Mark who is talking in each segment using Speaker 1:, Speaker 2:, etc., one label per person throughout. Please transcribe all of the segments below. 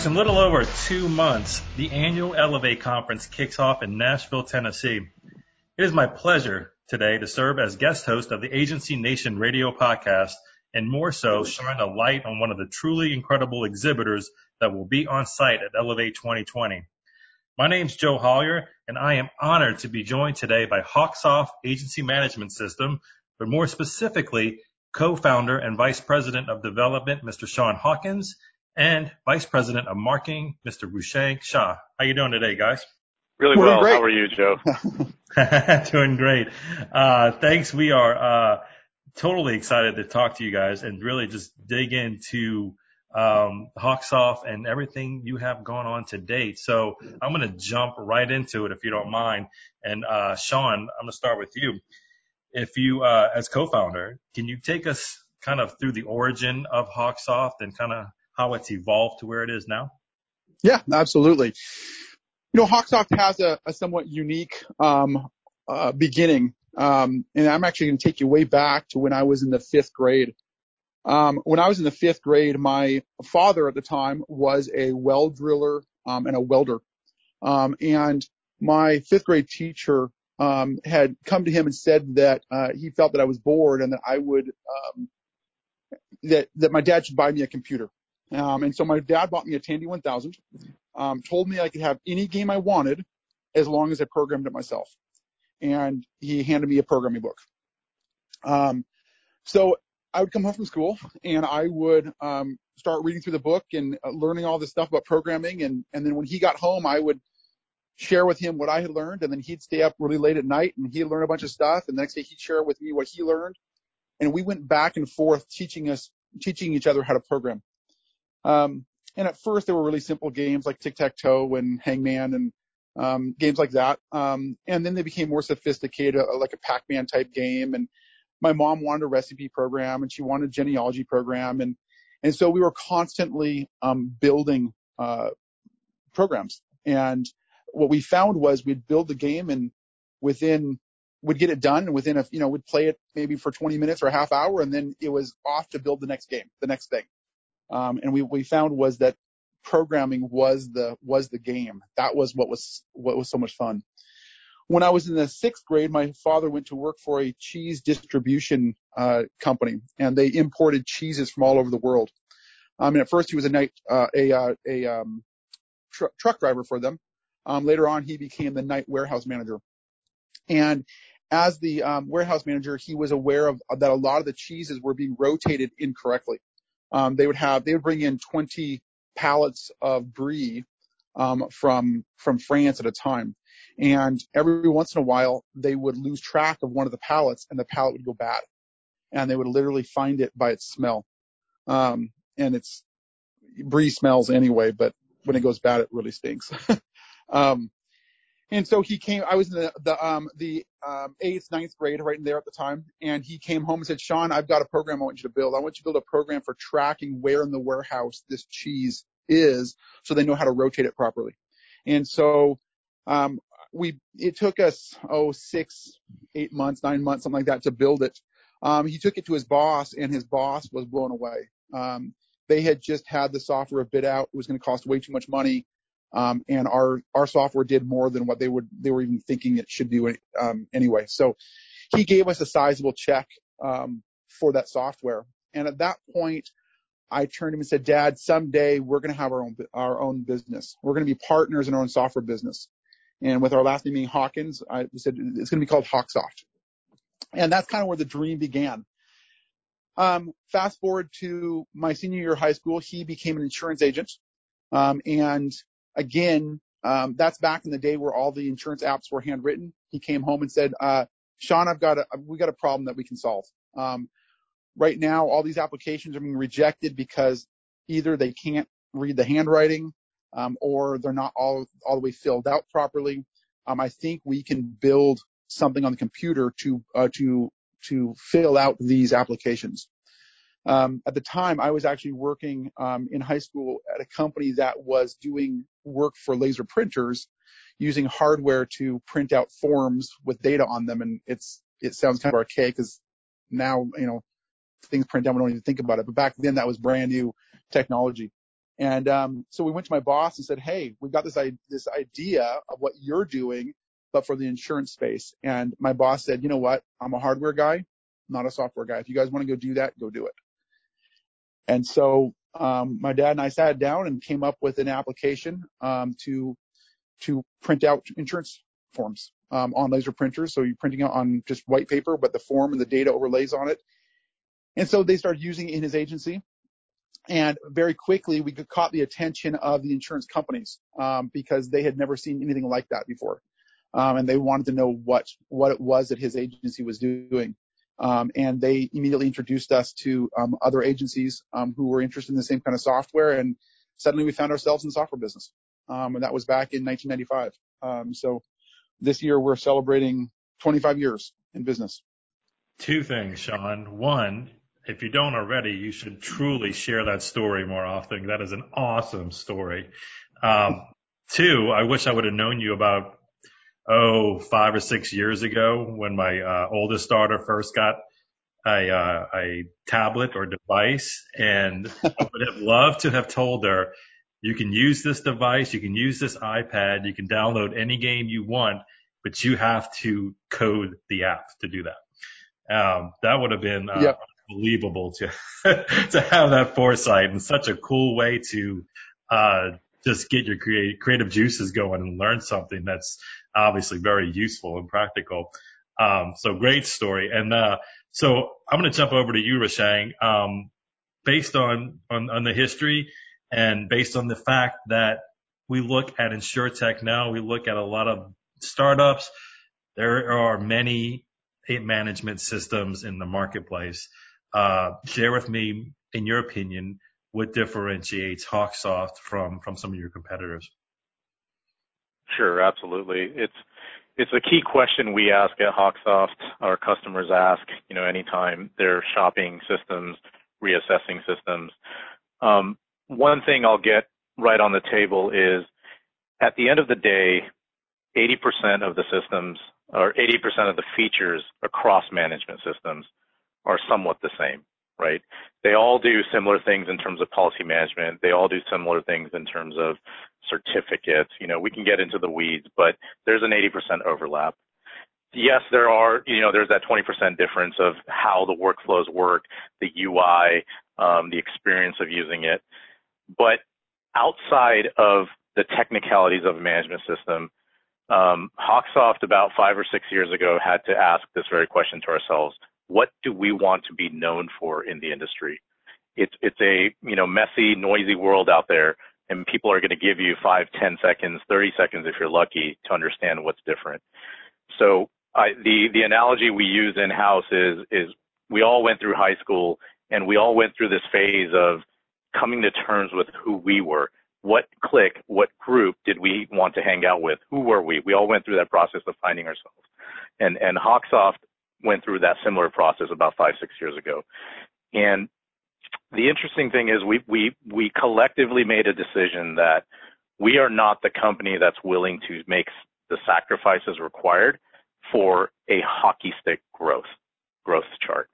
Speaker 1: Folks, in little over two months, the annual Elevate conference kicks off in Nashville, Tennessee. It is my pleasure today to serve as guest host of the Agency Nation radio podcast and more so shine a light on one of the truly incredible exhibitors that will be on site at Elevate 2020. My name's Joe Hollier and I am honored to be joined today by Hawksoft Agency Management System, but more specifically, co-founder and vice president of development, Mr. Sean Hawkins, and Vice President of Marketing, Mr. Rushang Shah. How you doing today, guys?
Speaker 2: Really well. How are you, Joe?
Speaker 1: doing great. Uh, thanks. We are uh, totally excited to talk to you guys and really just dig into um, Hawksoft and everything you have going on to date. So I'm going to jump right into it if you don't mind. And uh, Sean, I'm going to start with you. If you, uh, as co-founder, can you take us kind of through the origin of Hawksoft and kind of how it's evolved to where it is now?
Speaker 3: Yeah, absolutely. You know, Hawksoft has a, a somewhat unique um, uh, beginning, um, and I'm actually going to take you way back to when I was in the fifth grade. Um, when I was in the fifth grade, my father at the time was a well driller um, and a welder, um, and my fifth grade teacher um, had come to him and said that uh, he felt that I was bored and that I would that that my dad should buy me a computer. Um, and so my dad bought me a Tandy 1000, um, told me I could have any game I wanted as long as I programmed it myself. And he handed me a programming book. Um, so I would come home from school and I would, um, start reading through the book and uh, learning all this stuff about programming. And, and then when he got home, I would share with him what I had learned. And then he'd stay up really late at night and he'd learn a bunch of stuff. And the next day he'd share with me what he learned. And we went back and forth teaching us, teaching each other how to program. Um, and at first they were really simple games like tic-tac-toe and hangman and um, games like that. Um, and then they became more sophisticated, uh, like a Pac-Man type game. And my mom wanted a recipe program and she wanted a genealogy program. And, and so we were constantly, um, building, uh, programs. And what we found was we'd build the game and within, we'd get it done within a, you know, we'd play it maybe for 20 minutes or a half hour and then it was off to build the next game, the next thing. Um, and we, we found was that programming was the, was the game. That was what was, what was so much fun. When I was in the sixth grade, my father went to work for a cheese distribution, uh, company and they imported cheeses from all over the world. Um, and at first he was a night, uh, a, uh, a, um, tr- truck driver for them. Um, later on, he became the night warehouse manager. And as the um, warehouse manager, he was aware of that a lot of the cheeses were being rotated incorrectly they would have they would bring in 20 pallets of brie um, from from France at a time, and every once in a while they would lose track of one of the pallets, and the pallet would go bad, and they would literally find it by its smell. Um, and it's brie smells anyway, but when it goes bad, it really stinks. um, and so he came, I was in the, the, um, the, um, eighth, ninth grade right in there at the time. And he came home and said, Sean, I've got a program I want you to build. I want you to build a program for tracking where in the warehouse this cheese is so they know how to rotate it properly. And so, um, we, it took us, oh, six, eight months, nine months, something like that to build it. Um, he took it to his boss and his boss was blown away. Um, they had just had the software a bit out. It was going to cost way too much money. Um, and our, our software did more than what they would, they were even thinking it should do, um, anyway. So he gave us a sizable check, um, for that software. And at that point, I turned to him and said, Dad, someday we're going to have our own, our own business. We're going to be partners in our own software business. And with our last name being Hawkins, I said, it's going to be called Hawksoft. And that's kind of where the dream began. Um, fast forward to my senior year of high school, he became an insurance agent. Um, and again, um, that's back in the day where all the insurance apps were handwritten. He came home and said, uh, Sean, I've got a, we got a problem that we can solve. Um, right now, all these applications are being rejected because either they can't read the handwriting, um, or they're not all, all the way filled out properly. Um, I think we can build something on the computer to, uh, to, to fill out these applications. Um, at the time, I was actually working um, in high school at a company that was doing work for laser printers using hardware to print out forms with data on them. And it's it sounds kind of archaic because now you know things print out we don't even think about it. But back then, that was brand new technology. And um, so we went to my boss and said, "Hey, we've got this this idea of what you're doing, but for the insurance space." And my boss said, "You know what? I'm a hardware guy, not a software guy. If you guys want to go do that, go do it." And so um, my dad and I sat down and came up with an application um, to to print out insurance forms um, on laser printers. So you're printing out on just white paper, but the form and the data overlays on it. And so they started using it in his agency. And very quickly, we caught the attention of the insurance companies um, because they had never seen anything like that before, um, and they wanted to know what what it was that his agency was doing. Um, and they immediately introduced us to um, other agencies um, who were interested in the same kind of software, and suddenly we found ourselves in the software business. Um, and that was back in 1995. so this year we're celebrating 25 years in business.
Speaker 1: Two things, Sean. One, if you don't already, you should truly share that story more often. That is an awesome story. Um, two, I wish I would have known you about, oh, five or six years ago when my uh, oldest daughter first got a, uh, a tablet or device. And I would have loved to have told her, you can use this device, you can use this iPad, you can download any game you want, but you have to code the app to do that. Um, that would have been uh, yep unbelievable to to have that foresight and such a cool way to uh, just get your create, creative juices going and learn something that's obviously very useful and practical. Um, so great story. And uh, so I'm going to jump over to you, Rushang. Um, based on, on on the history and based on the fact that we look at InsureTech now, we look at a lot of startups. There are many management systems in the marketplace. Uh, share with me, in your opinion, what differentiates Hawksoft from from some of your competitors.
Speaker 2: Sure, absolutely. It's it's a key question we ask at Hawksoft. Our customers ask, you know, anytime they're shopping systems, reassessing systems. Um, one thing I'll get right on the table is, at the end of the day, 80% of the systems or 80% of the features across management systems are somewhat the same, right? They all do similar things in terms of policy management. They all do similar things in terms of certificates. You know, we can get into the weeds, but there's an 80% overlap. Yes, there are, you know, there's that 20% difference of how the workflows work, the UI, um, the experience of using it. But outside of the technicalities of a management system, um, Hawksoft about five or six years ago had to ask this very question to ourselves what do we want to be known for in the industry? It's it's a you know messy, noisy world out there, and people are going to give you five, ten seconds, thirty seconds if you're lucky to understand what's different. So I, the the analogy we use in house is is we all went through high school and we all went through this phase of coming to terms with who we were. What clique, what group did we want to hang out with? Who were we? We all went through that process of finding ourselves. And and Hawksoft went through that similar process about five, six years ago. And the interesting thing is we, we, we collectively made a decision that we are not the company that's willing to make the sacrifices required for a hockey stick growth, growth chart.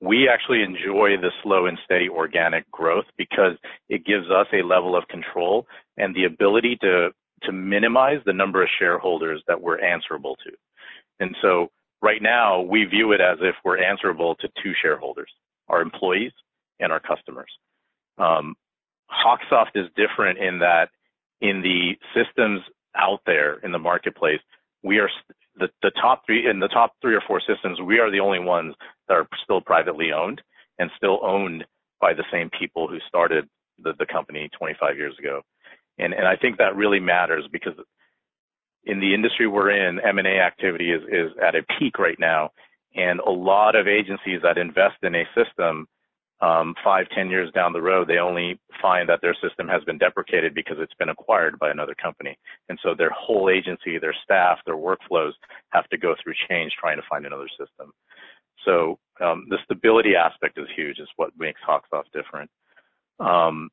Speaker 2: We actually enjoy the slow and steady organic growth because it gives us a level of control and the ability to, to minimize the number of shareholders that we're answerable to. And so Right now, we view it as if we're answerable to two shareholders, our employees and our customers. Um, Hawksoft is different in that in the systems out there in the marketplace, we are the, top three in the top three or four systems, we are the only ones that are still privately owned and still owned by the same people who started the, company 25 years ago. And I think that really matters because in the industry we're in, M&A activity is, is at a peak right now. And a lot of agencies that invest in a system, um, five, ten years down the road, they only find that their system has been deprecated because it's been acquired by another company. And so their whole agency, their staff, their workflows have to go through change trying to find another system. So um, the stability aspect is huge. Is what makes Hawksoft different. Um,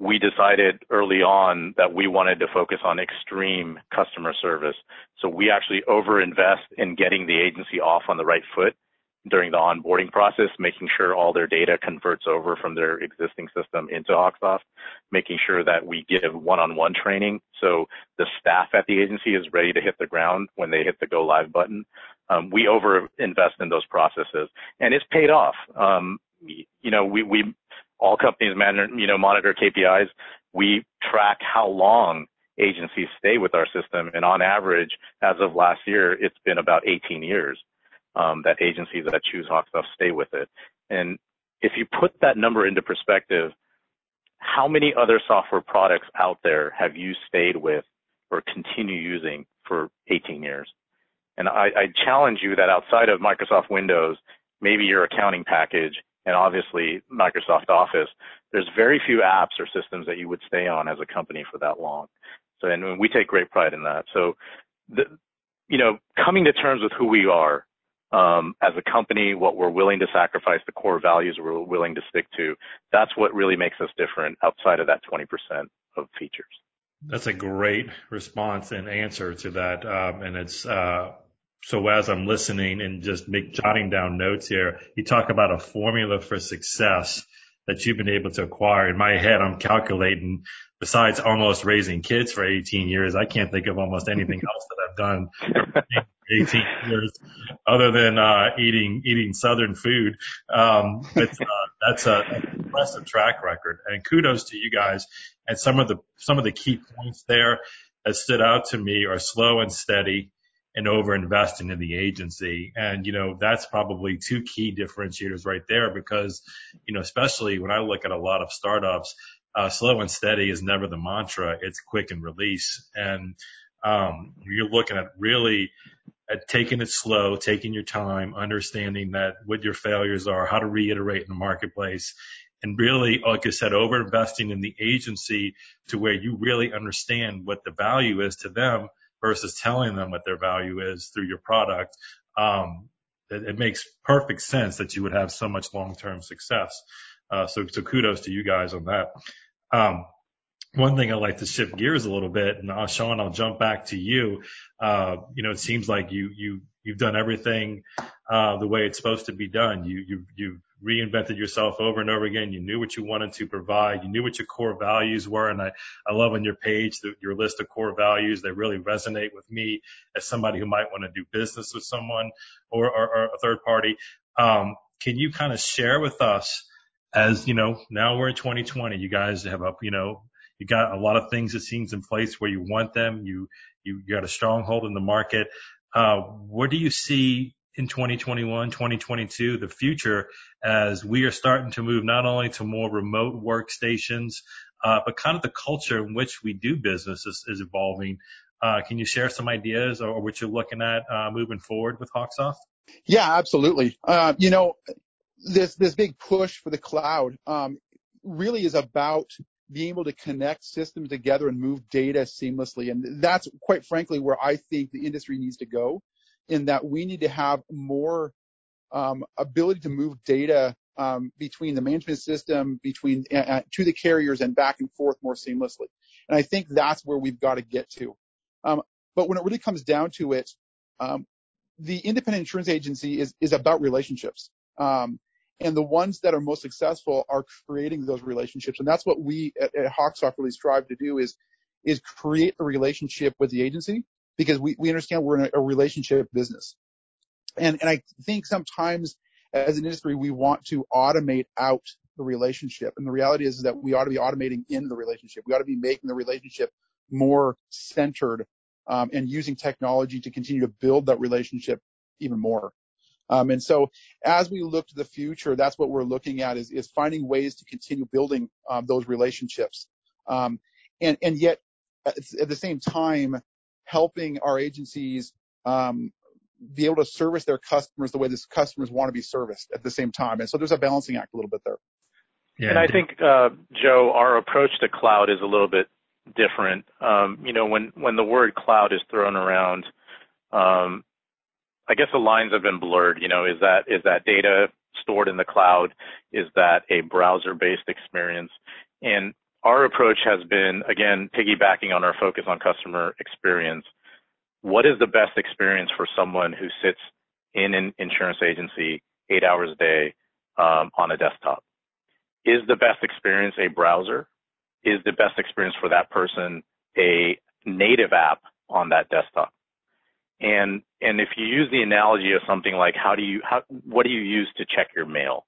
Speaker 2: we decided early on that we wanted to focus on extreme customer service. So we actually overinvest in getting the agency off on the right foot during the onboarding process, making sure all their data converts over from their existing system into Hawksoft, making sure that we give one-on-one training so the staff at the agency is ready to hit the ground when they hit the go live button. Um, we over invest in those processes and it's paid off. Um, you know, we, we, all companies man, you know, monitor KPIs. We track how long agencies stay with our system. And on average, as of last year, it's been about 18 years um, that agencies that choose Hawksoft stay with it. And if you put that number into perspective, how many other software products out there have you stayed with or continue using for 18 years? And I, I challenge you that outside of Microsoft Windows, maybe your accounting package and obviously Microsoft Office, there's very few apps or systems that you would stay on as a company for that long. So, and we take great pride in that. So, the, you know, coming to terms with who we are um, as a company, what we're willing to sacrifice, the core values we're willing to stick to, that's what really makes us different outside of that 20% of features.
Speaker 1: That's a great response and answer to that. Um, and it's, uh, so as I'm listening and just make jotting down notes here, you talk about a formula for success that you've been able to acquire. In my head, I'm calculating besides almost raising kids for 18 years, I can't think of almost anything else that I've done 18 years other than, uh, eating, eating Southern food. Um, but, uh, that's a, impressive track record and kudos to you guys. And some of the, some of the key points there that stood out to me are slow and steady and over investing in the agency. And, you know, that's probably two key differentiators right there because, you know, especially when I look at a lot of startups, uh, slow and steady is never the mantra. It's quick and release. And, um, you're looking at really at taking it slow, taking your time, understanding that what your failures are, how to reiterate in the marketplace and really, like I said, over investing in the agency to where you really understand what the value is to them versus telling them what their value is through your product. Um, it, makes perfect sense that you would have so much long-term success. Uh, so, so kudos to you guys on that. Um, one thing I'd like to shift gears a little bit, and uh, Sean, I'll jump back to you. Uh, you know, it seems like you you you've done everything uh, the way it's supposed to be done. You you you've reinvented yourself over and over again. You knew what you wanted to provide. You knew what your core values were. And I, I love on your page the, your list of core values. They really resonate with me as somebody who might want to do business with someone or, or, or a third party. Um, can you kind of share with us as, you know, now we're in 2020, you guys have up, you know, you got a lot of things it seems in place where you want them. You, you, you got a stronghold in the market. Uh, where do you see in 2021, 2022, the future as we are starting to move not only to more remote workstations, uh, but kind of the culture in which we do business is, is evolving. Uh, can you share some ideas or, what you're looking at uh, moving forward with Hawksoft?
Speaker 3: Yeah, absolutely. Uh, you know, this this big push for the cloud um, really is about being able to connect systems together and move data seamlessly, and that's quite frankly where I think the industry needs to go in that we need to have more um, ability to move data um, between the management system, between uh, to the carriers, and back and forth more seamlessly. And I think that's where we've got to get to. Um, but when it really comes down to it, um, the independent insurance agency is is about relationships. Um, and the ones that are most successful are creating those relationships. And that's what we at, at Hawksoft really strive to do is, is create a relationship with the agency because we, we understand we're in a, a relationship business. And, and I think sometimes as an industry, we want to automate out the relationship. And the reality is that we ought to be automating in the relationship. We ought to be making the relationship more centered um, and using technology to continue to build that relationship even more. Um, and so as we look to the future, that's what we're looking at is, is finding ways to continue building um, those relationships. Um, and, and yet at, at the same time, helping our agencies um, be able to service their customers the way these customers want to be serviced at the same time. And so there's a balancing act a little bit there.
Speaker 2: Yeah. And I think, uh, Joe, our approach to cloud is a little bit different. Um, you know, when, when the word cloud is thrown around, um, I guess the lines have been blurred. You know, is that, is that data stored in the cloud? Is that a browser based experience? And our approach has been, again, piggybacking on our focus on customer experience. What is the best experience for someone who sits in an insurance agency eight hours a day um, on a desktop. Is the best experience a browser? Is the best experience for that person a native app on that desktop? And and if you use the analogy of something like how do you how what do you use to check your mail?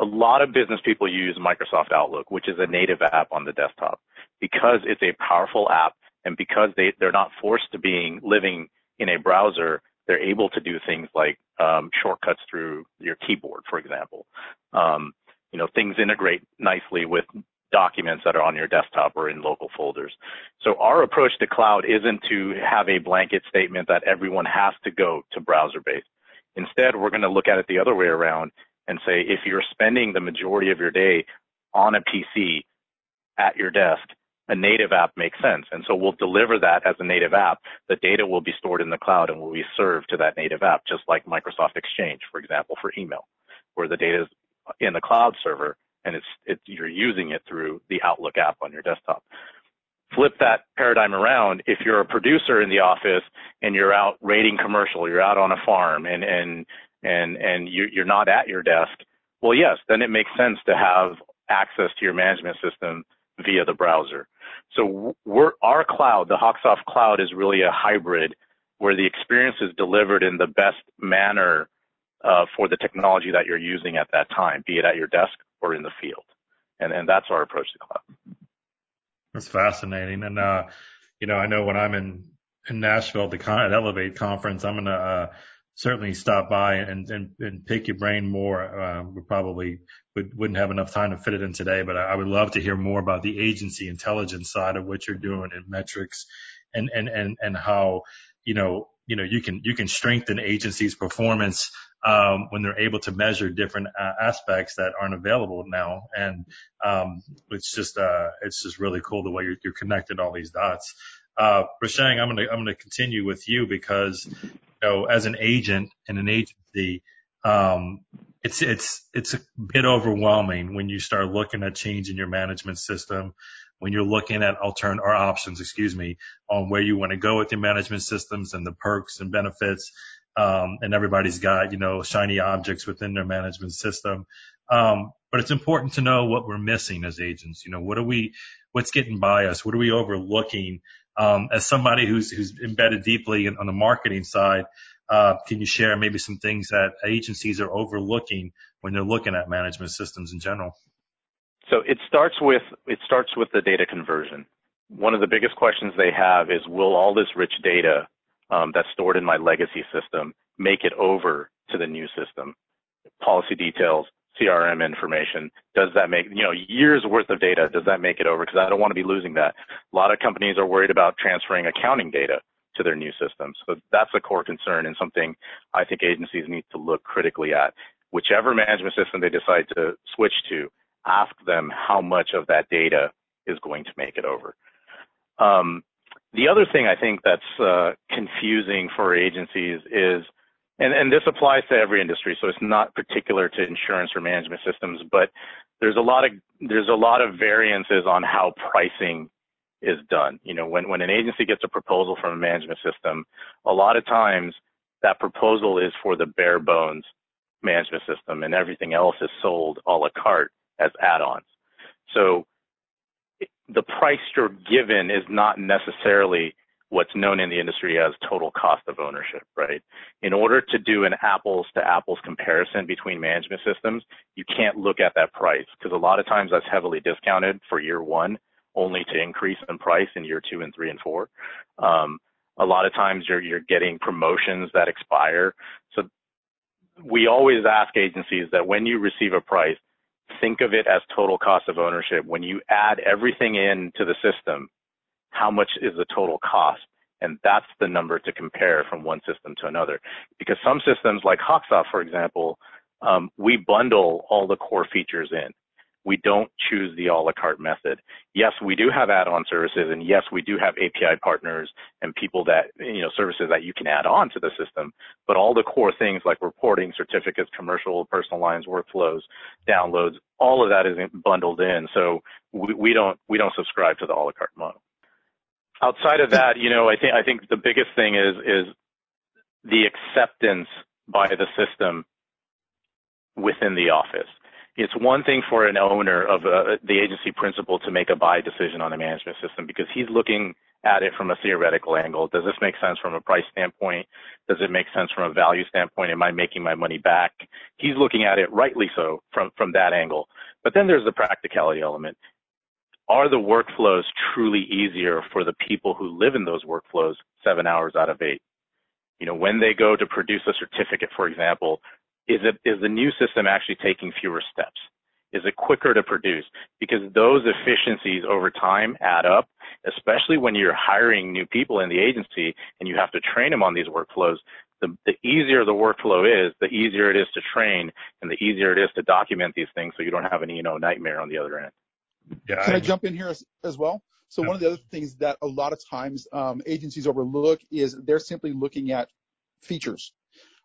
Speaker 2: A lot of business people use Microsoft Outlook, which is a native app on the desktop, because it's a powerful app and because they they're not forced to being living in a browser, they're able to do things like um, shortcuts through your keyboard, for example. Um, you know, things integrate nicely with documents that are on your desktop or in local folders. So our approach to cloud isn't to have a blanket statement that everyone has to go to browser based. Instead, we're going to look at it the other way around and say if you're spending the majority of your day on a PC at your desk, a native app makes sense. And so we'll deliver that as a native app. The data will be stored in the cloud and will be served to that native app, just like Microsoft Exchange, for example, for email, where the data is in the cloud server and it's, it's you're using it through the Outlook app on your desktop. Flip that paradigm around. If you're a producer in the office and you're out rating commercial, you're out on a farm and and and and you, you're not at your desk, well, yes, then it makes sense to have access to your management system via the browser. So our cloud, the Hawksoft cloud, is really a hybrid where the experience is delivered in the best manner uh, for the technology that you're using at that time, be it at your desk or in the field. And, and that's our approach to cloud.
Speaker 1: That's fascinating. And, uh, you know, I know when I'm in, in Nashville the con- at Elevate conference, I'm going to, uh, certainly stop by and, and, and pick your brain more. Uh, we probably would, wouldn't have enough time to fit it in today, but I, I would love to hear more about the agency intelligence side of what you're doing in metrics and, and, and, and how, you know, you know, you can, you can strengthen agencies performance, um, when they're able to measure different uh, aspects that aren't available now. And, um, it's just, uh, it's just really cool the way you're, you're connecting all these dots. Uh, Rushang, I'm going to, I'm going to continue with you because, you know, as an agent and an agency, um, it's, it's, it's a bit overwhelming when you start looking at changing your management system, when you're looking at altern or options, excuse me, on where you want to go with your management systems and the perks and benefits. Um, and everybody's got, you know, shiny objects within their management system. Um, but it's important to know what we're missing as agents. You know, what are we, what's getting by us? What are we overlooking? Um, as somebody who's, who's embedded deeply in, on the marketing side, uh, can you share maybe some things that agencies are overlooking when they're looking at management systems in general?
Speaker 2: So it starts with it starts with the data conversion. One of the biggest questions they have is, will all this rich data um, that's stored in my legacy system make it over to the new system? Policy details, CRM information, does that make you know years worth of data? Does that make it over? Because I don't want to be losing that. A lot of companies are worried about transferring accounting data to their new systems. So that's a core concern and something I think agencies need to look critically at. Whichever management system they decide to switch to, ask them how much of that data is going to make it over. Um, the other thing I think that's uh, confusing for agencies is, this applies to every industry, so it's not particular to insurance or management systems, but there's a lot of there's a lot of variances on how pricing is done. You know, when when an agency gets a proposal from a management system, a lot of times that proposal is for the bare bones management system, and everything else is sold a la carte as add-ons. So the price you're given is not necessarily what's known in the industry as total cost of ownership, right? In order to do an apples to apples comparison between management systems, you can't look at that price because a lot of times that's heavily discounted for year one, only to increase in price in year two and three and four. Um, a lot of times you're, you're getting promotions that expire. So we always ask agencies that when you receive a price, think of it as total cost of ownership. When you add everything in to the system, how much is the total cost? And that's the number to compare from one system to another. Because some systems like Hawksoft, for example, um, we bundle all the core features in we don't choose the a la carte method. Yes, we do have add-on services and yes, we do have API partners and people that, you know, services that you can add on to the system. But all the core things like reporting, certificates, commercial, personal lines, workflows, downloads, all of that is bundled in. So we, we don't, we don't subscribe to the a la carte model. Outside of that, you know, I think, I think the biggest thing is, is the acceptance by the system within the office. It's one thing for an owner of a, the agency principal to make a buy decision on a management system because he's looking at it from a theoretical angle. Does this make sense from a price standpoint? Does it make sense from a value standpoint? Am I making my money back? He's looking at it rightly so from, from that angle. But then there's the practicality element. Are the workflows truly easier for the people who live in those workflows seven hours out of eight? You know, when they go to produce a certificate, for example, is it, is the new system actually taking fewer steps? Is it quicker to produce? Because those efficiencies over time add up, especially when you're hiring new people in the agency and you have to train them on these workflows. The, the easier the workflow is, the easier it is to train and the easier it is to document these things so you don't have an know nightmare on the other end.
Speaker 3: Yeah, Can I, I jump in here as, as well? So one of the other things that a lot of times um, agencies overlook is they're simply looking at features.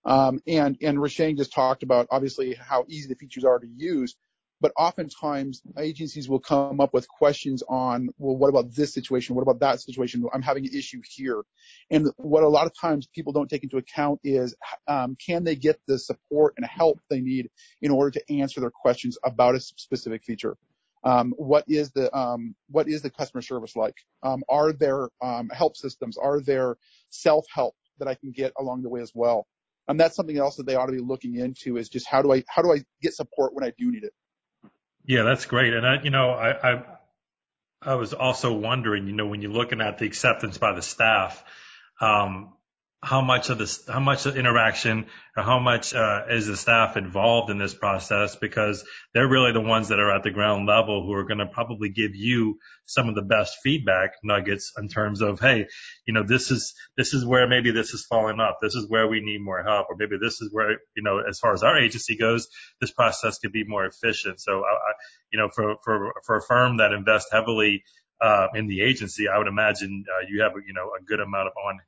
Speaker 3: Um, and and Rushang just talked about obviously how easy the features are to use, but oftentimes agencies will come up with questions on, well, what about this situation? What about that situation? I'm having an issue here. And what a lot of times people don't take into account is, um, can they get the support and help they need in order to answer their questions about a specific feature? Um, what is the um, what is the customer service like? Um, are there um, help systems? Are there self help that I can get along the way as well? And that's something else that they ought to be looking into is just how do I how do I get support when I do need it?
Speaker 1: Yeah, that's great. And I, you know, I, I, I was also wondering, you know, when you're looking at the acceptance by the staff, um, how much of this, how much interaction or how much uh, is the staff involved in this process? Because they're really the ones that are at the ground level who are going to probably give you some of the best feedback nuggets in terms of, hey, you know, this is this is where maybe this is falling off. This is where we need more help, or maybe this is where, you know, as far as our agency goes, this process could be more efficient. So, I, you know, for for for a firm that invests heavily uh, in the agency, I would imagine uh, you have, you know, a good amount of on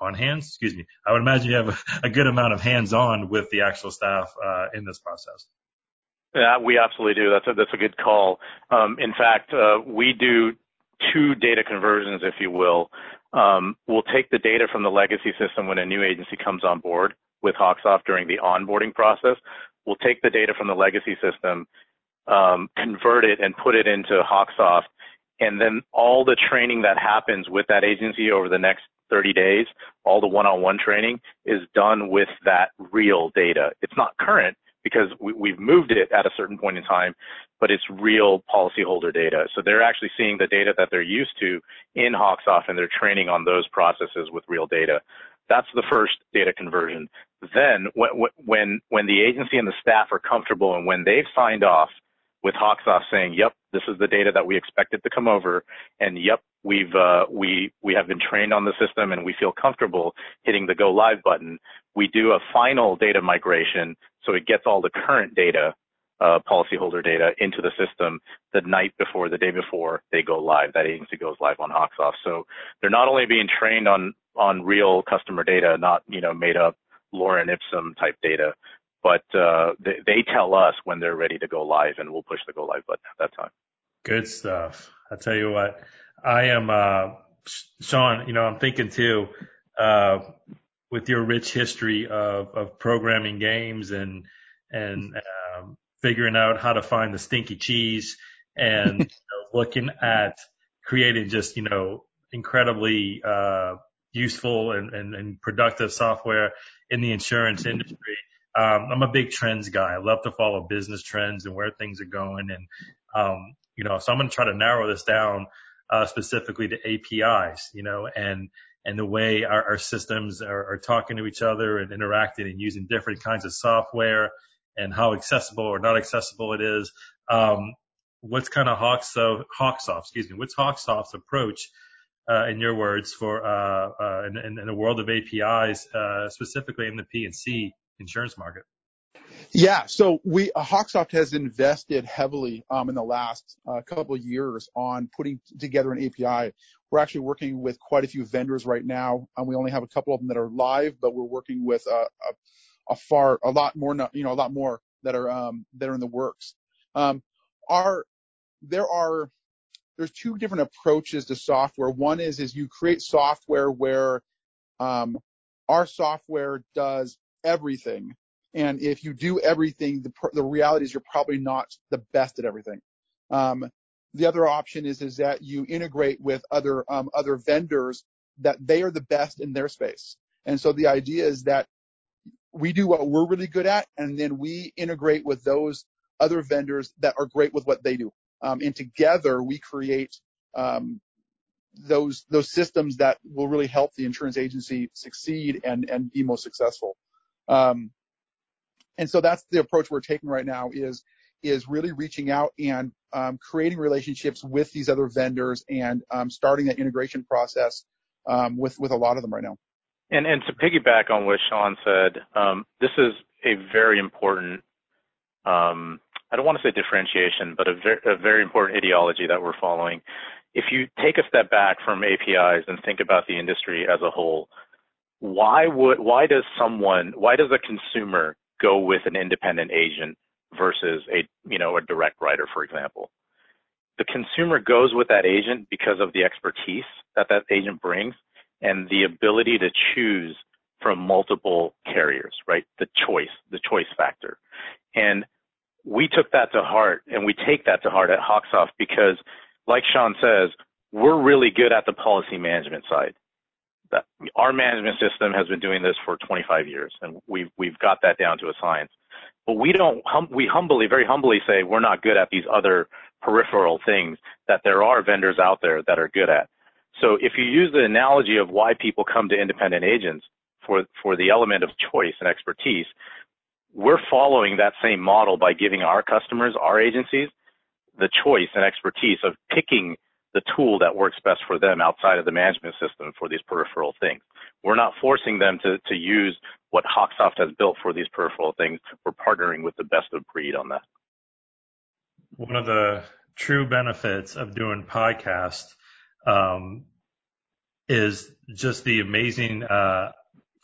Speaker 1: on hands, excuse me. I would imagine you have a, good amount of hands on with the actual staff uh, in this process.
Speaker 2: Yeah, we absolutely do. That's a, that's a good call. Um, in fact, uh, we do two data conversions, if you will. Um, we'll take the data from the legacy system when a new agency comes on board with Hawksoft during the onboarding process. We'll take the data from the legacy system, um, convert it, and put it into Hawksoft. And then all the training that happens with that agency over the next 30 days, all the one-on-one training is done with that real data. It's not current because we, have moved it at a certain point in time, but it's real policyholder data. So they're actually seeing the data that they're used to in Hawksoft and they're training on those processes with real data. That's the first data conversion. Then when, when, when the agency and the staff are comfortable and when they've signed off with Hawksoft saying, yep, this is the data that we expected to come over and yep, we've uh, we have been trained on the system and we feel comfortable hitting the go live button. We do a final data migration so it gets all the current data, uh, policyholder data into the system the night before, the day before they go live. That agency goes live on Hawksoft. So they're not only being trained on on real customer data, not you know made up Lorem Ipsum type data, but uh, they, they tell us when they're ready to go live, and we'll push the go live button at that time.
Speaker 1: Good stuff. I tell you what, I am, uh, Sean, you know, I'm thinking too, uh, with your rich history of, of programming games and, and, um, figuring out how to find the stinky cheese and you know, looking at creating just, you know, incredibly, uh, useful and, and, and productive software in the insurance industry. Um, I'm a big trends guy. I love to follow business trends and where things are going. And, um, you know, so I'm going to try to narrow this down uh, specifically to APIs, you know, and and the way our, our systems are, are talking to each other and interacting and using different kinds of software and how accessible or not accessible it is. Um, what's kind of Hawksoft, Hawksoft, excuse me, what's Hawksoft's approach, uh, in your words, for uh, uh, in, in, the world of APIs, uh, specifically in the P&C insurance market?
Speaker 3: Yeah, so we uh, Hawksoft has invested heavily um, in the last uh, couple of years on putting together an API. We're actually working with quite a few vendors right now. and we only have a couple of them that are live, but we're working with a, a, a far a lot more, you know, a lot more that are um, that are in the works. Um, are there are there's two different approaches to software. One is is you create software where um, our software does everything And if you do everything, the, the reality is you're probably not the best at everything. Um, the other option is is that you integrate with other um, other vendors that they are the best in their space. And so the idea is that we do what we're really good at, and then we integrate with those other vendors that are great with what they do. Um, and together we create um, those those systems that will really help the insurance agency succeed and and be most successful. Um, and so that's the approach we're taking right now is is really reaching out and um, creating relationships with these other vendors and um, starting that integration process um, with with a lot of them right now.
Speaker 2: And and to piggyback on what Sean said, um, this is a very important. Um, I don't want to say differentiation, but a, ver- a very important ideology that we're following. If you take a step back from APIs and think about the industry as a whole, why would why does someone why does a consumer go with an independent agent versus a you know a direct writer, for example? The consumer goes with that agent because of the expertise that that agent brings and the ability to choose from multiple carriers, right? The choice, the choice factor. And we took that to heart and we take that to heart at Hawksoft because like Sean says, we're really good at the policy management side. That our management system has been doing this for 25 years and we've, we've got that down to a science. But we don't, hum, we humbly, very humbly say we're not good at these other peripheral things that there are vendors out there that are good at. So if you use the analogy of why people come to independent agents for, for the element of choice and expertise, we're following that same model by giving our customers, our agencies, the choice and expertise of picking the tool that works best for them outside of the management system for these peripheral things. We're not forcing them to, to use what Hawksoft has built for these peripheral things. We're partnering with the best of breed on that.
Speaker 1: One of the true benefits of doing podcasts um, is just the amazing uh,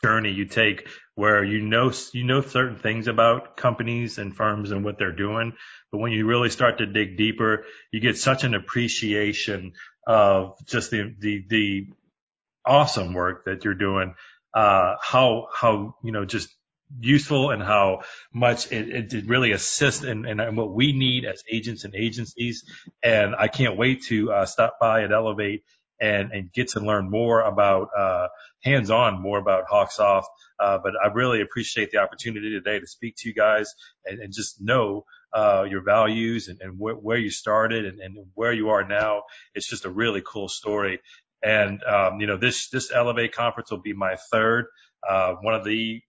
Speaker 1: journey you take where you know you know certain things about companies and firms and what they're doing, but when you really start to dig deeper, you get such an appreciation of just the the the awesome work that you're doing. Uh, how how you know just useful and how much it, it really assists in, in, what we need as agents and agencies. And I can't wait to uh, stop by at Elevate and, and get to learn more about uh, hands-on, more about Hawksoft. Uh, but I really appreciate the opportunity today to speak to you guys and, and just know uh, your values and, and wh- where you started and, and where you are now. It's just a really cool story. And um, you know, this this Elevate conference will be my third. Uh, one of the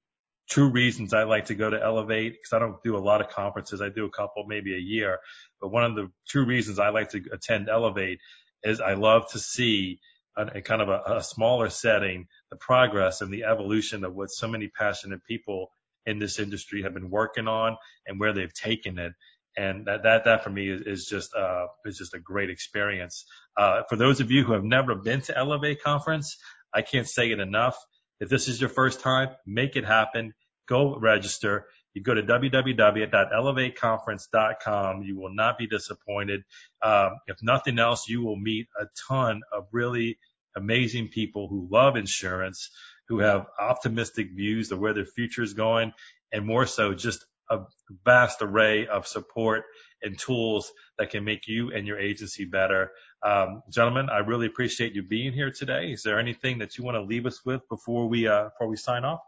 Speaker 1: two reasons I like to go to Elevate because I don't do a lot of conferences. I do a couple, maybe a year. But one of the two reasons I like to attend Elevate is I love to see a, kind of a, a smaller setting the progress and the evolution of what so many passionate people in this industry have been working on and where they've taken it. And that, that, that for me is, is just, uh, is just a great experience. Uh, for those of you who have never been to Elevate conference, I can't say it enough. If this is your first time, make it happen. Go register. You go to www.elevateconference.com. You will not be disappointed. Um, if nothing else, you will meet a ton of really amazing people who love insurance, who have optimistic views of where their future is going, and more so, just a vast array of support and tools that can make you and your agency better. Um, gentlemen, I really appreciate you being here today. Is there anything that you want to leave us with before we uh, before we sign off?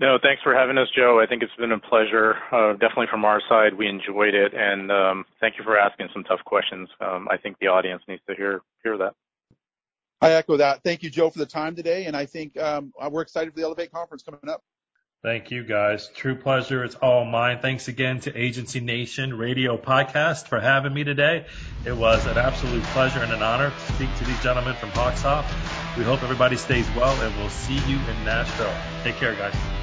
Speaker 2: No, thanks for having us, Joe. I think it's been a pleasure. Uh, definitely from our side, we enjoyed it, and um, thank you for asking some tough questions. Um, I think the audience needs to hear hear that.
Speaker 3: I echo that. Thank you, Joe, for the time today, and I think um, we're excited for the Elevate conference coming up.
Speaker 1: Thank you, guys. True pleasure. It's all mine. Thanks again to Agency Nation Radio Podcast for having me today. It was an absolute pleasure and an honor to speak to these gentlemen from Hawksoft. We hope everybody stays well, and we'll see you in Nashville. Take care, guys.